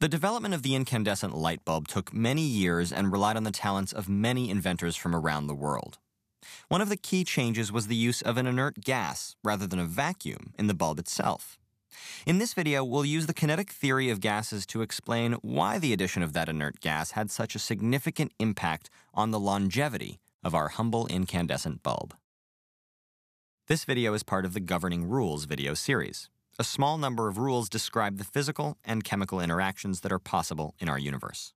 The development of the incandescent light bulb took many years and relied on the talents of many inventors from around the world. One of the key changes was the use of an inert gas, rather than a vacuum, in the bulb itself. In this video, we'll use the kinetic theory of gases to explain why the addition of that inert gas had such a significant impact on the longevity of our humble incandescent bulb. This video is part of the Governing Rules video series. A small number of rules describe the physical and chemical interactions that are possible in our universe.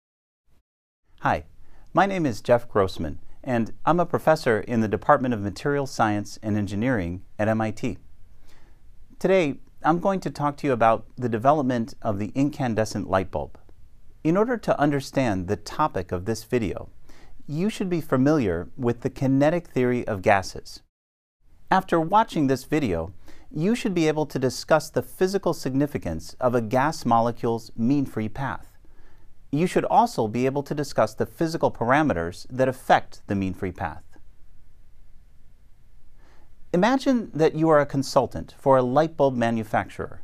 Hi, my name is Jeff Grossman, and I'm a professor in the Department of Materials Science and Engineering at MIT. Today, I'm going to talk to you about the development of the incandescent light bulb. In order to understand the topic of this video, you should be familiar with the kinetic theory of gases. After watching this video, you should be able to discuss the physical significance of a gas molecule's mean free path. You should also be able to discuss the physical parameters that affect the mean free path. Imagine that you are a consultant for a light bulb manufacturer.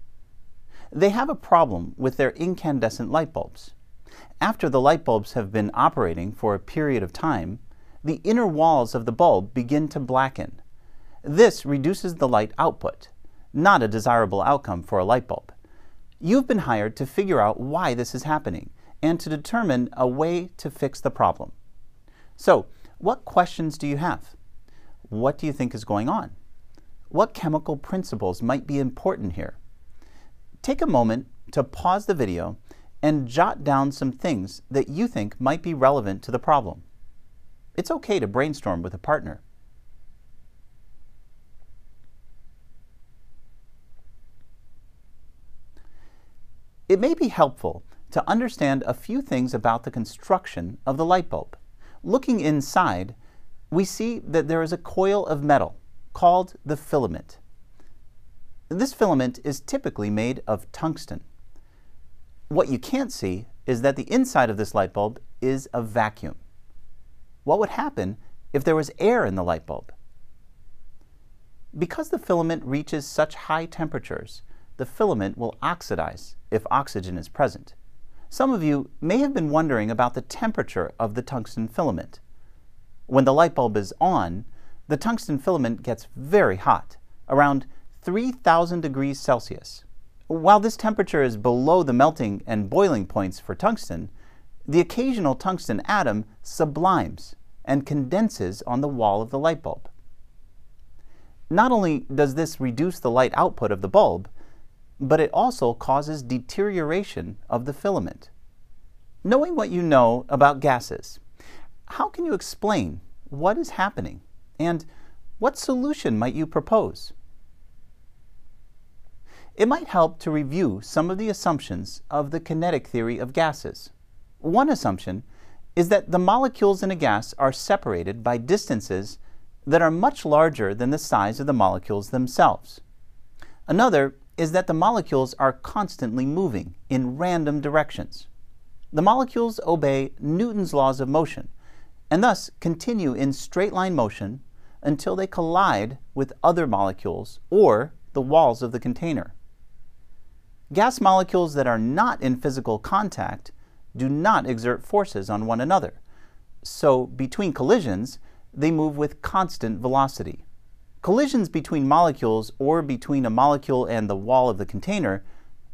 They have a problem with their incandescent light bulbs. After the light bulbs have been operating for a period of time, the inner walls of the bulb begin to blacken. This reduces the light output not a desirable outcome for a light bulb. You've been hired to figure out why this is happening and to determine a way to fix the problem. So, what questions do you have? What do you think is going on? What chemical principles might be important here? Take a moment to pause the video and jot down some things that you think might be relevant to the problem. It's okay to brainstorm with a partner. It may be helpful to understand a few things about the construction of the light bulb. Looking inside, we see that there is a coil of metal called the filament. This filament is typically made of tungsten. What you can't see is that the inside of this light bulb is a vacuum. What would happen if there was air in the light bulb? Because the filament reaches such high temperatures, the filament will oxidize if oxygen is present. Some of you may have been wondering about the temperature of the tungsten filament. When the light bulb is on, the tungsten filament gets very hot, around 3000 degrees Celsius. While this temperature is below the melting and boiling points for tungsten, the occasional tungsten atom sublimes and condenses on the wall of the light bulb. Not only does this reduce the light output of the bulb, but it also causes deterioration of the filament. Knowing what you know about gases, how can you explain what is happening and what solution might you propose? It might help to review some of the assumptions of the kinetic theory of gases. One assumption is that the molecules in a gas are separated by distances that are much larger than the size of the molecules themselves. Another is that the molecules are constantly moving in random directions. The molecules obey Newton's laws of motion and thus continue in straight line motion until they collide with other molecules or the walls of the container. Gas molecules that are not in physical contact do not exert forces on one another, so between collisions, they move with constant velocity. Collisions between molecules or between a molecule and the wall of the container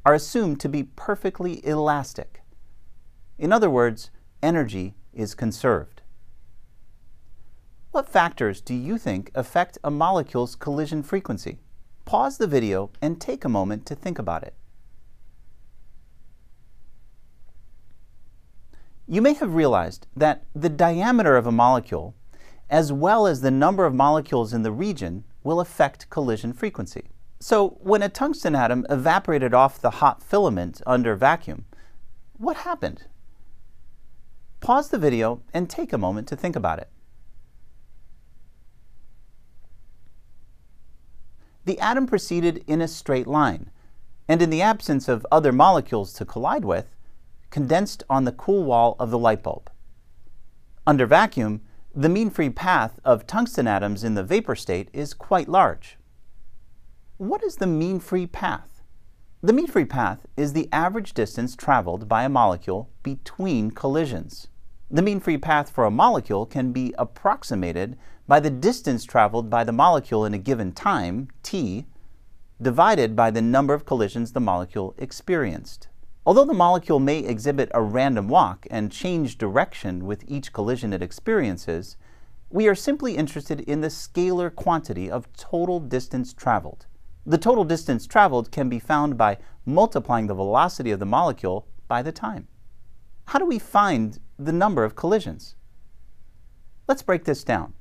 are assumed to be perfectly elastic. In other words, energy is conserved. What factors do you think affect a molecule's collision frequency? Pause the video and take a moment to think about it. You may have realized that the diameter of a molecule as well as the number of molecules in the region, will affect collision frequency. So, when a tungsten atom evaporated off the hot filament under vacuum, what happened? Pause the video and take a moment to think about it. The atom proceeded in a straight line, and in the absence of other molecules to collide with, condensed on the cool wall of the light bulb. Under vacuum, the mean free path of tungsten atoms in the vapor state is quite large. What is the mean free path? The mean-free path is the average distance traveled by a molecule between collisions. The mean-free path for a molecule can be approximated by the distance traveled by the molecule in a given time, t, divided by the number of collisions the molecule experienced. Although the molecule may exhibit a random walk and change direction with each collision it experiences, we are simply interested in the scalar quantity of total distance traveled. The total distance traveled can be found by multiplying the velocity of the molecule by the time. How do we find the number of collisions? Let's break this down.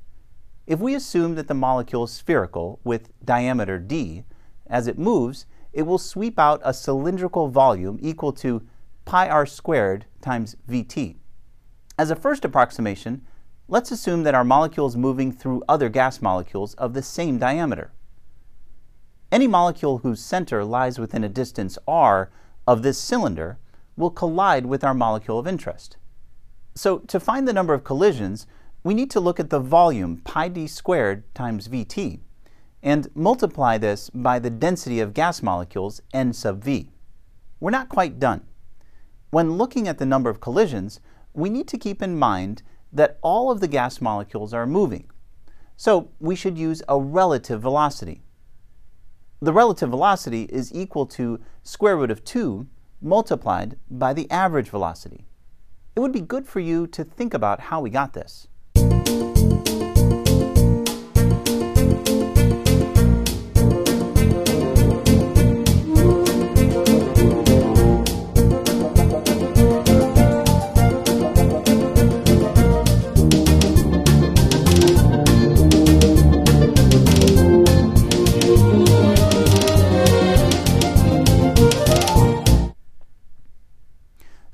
If we assume that the molecule is spherical with diameter d, as it moves, it will sweep out a cylindrical volume equal to pi r squared times vt. As a first approximation, let's assume that our molecule is moving through other gas molecules of the same diameter. Any molecule whose center lies within a distance r of this cylinder will collide with our molecule of interest. So to find the number of collisions, we need to look at the volume pi d squared times Vt and multiply this by the density of gas molecules n sub V. We're not quite done. When looking at the number of collisions, we need to keep in mind that all of the gas molecules are moving. So we should use a relative velocity. The relative velocity is equal to square root of 2 multiplied by the average velocity. It would be good for you to think about how we got this.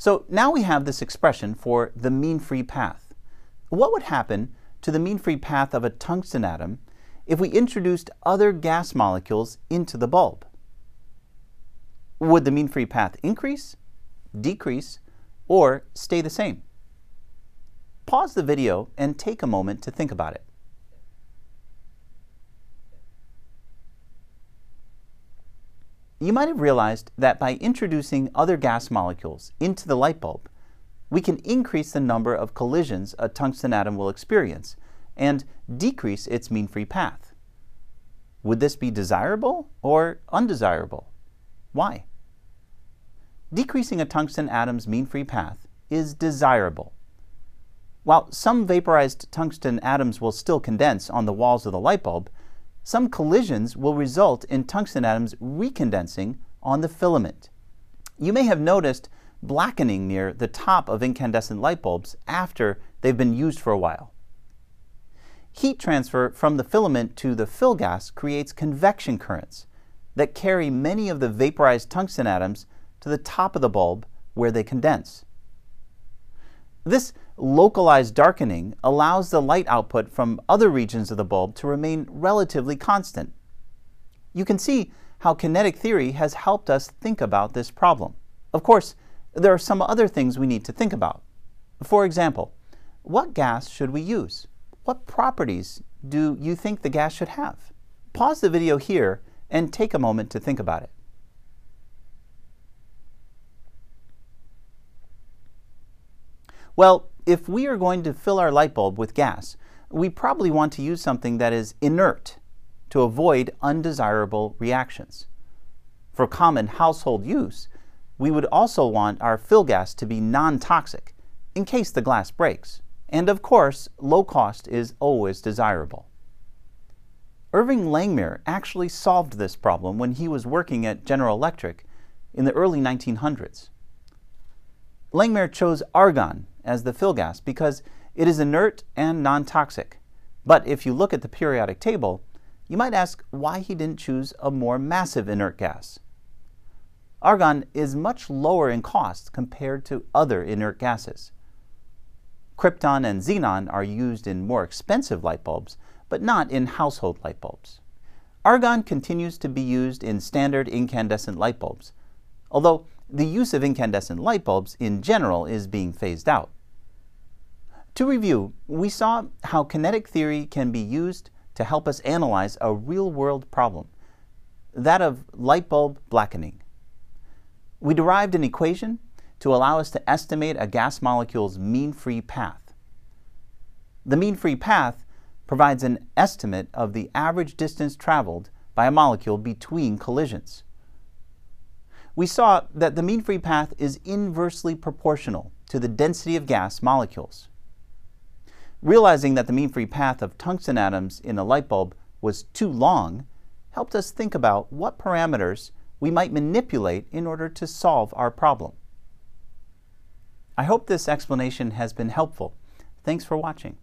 So now we have this expression for the mean-free path. What would happen to the mean-free path of a tungsten atom if we introduced other gas molecules into the bulb? Would the mean-free path increase, decrease, or stay the same? Pause the video and take a moment to think about it. You might have realized that by introducing other gas molecules into the light bulb, we can increase the number of collisions a tungsten atom will experience and decrease its mean-free path. Would this be desirable or undesirable? Why? Decreasing a tungsten atom's mean-free path is desirable. While some vaporized tungsten atoms will still condense on the walls of the light bulb, some collisions will result in tungsten atoms recondensing on the filament. You may have noticed blackening near the top of incandescent light bulbs after they've been used for a while. Heat transfer from the filament to the fill gas creates convection currents that carry many of the vaporized tungsten atoms to the top of the bulb where they condense. This localized darkening allows the light output from other regions of the bulb to remain relatively constant. You can see how kinetic theory has helped us think about this problem. Of course, there are some other things we need to think about. For example, what gas should we use? What properties do you think the gas should have? Pause the video here and take a moment to think about it. Well, if we are going to fill our light bulb with gas, we probably want to use something that is inert to avoid undesirable reactions. For common household use, we would also want our fill gas to be non-toxic in case the glass breaks. And of course, low cost is always desirable. Irving Langmuir actually solved this problem when he was working at General Electric in the early 1900s. Langmuir chose argon as the fill gas because it is inert and non-toxic. But if you look at the periodic table, you might ask why he didn't choose a more massive inert gas. Argon is much lower in cost compared to other inert gases. Krypton and xenon are used in more expensive light bulbs, but not in household light bulbs. Argon continues to be used in standard incandescent light bulbs, although the use of incandescent light bulbs in general is being phased out. To review, we saw how kinetic theory can be used to help us analyze a real-world problem, that of light bulb blackening. We derived an equation to allow us to estimate a gas molecule's mean free path. The mean free path provides an estimate of the average distance traveled by a molecule between collisions. We saw that the mean free path is inversely proportional to the density of gas molecules. Realizing that the mean free path of tungsten atoms in a light bulb was too long helped us think about what parameters we might manipulate in order to solve our problem. I hope this explanation has been helpful. Thanks for watching.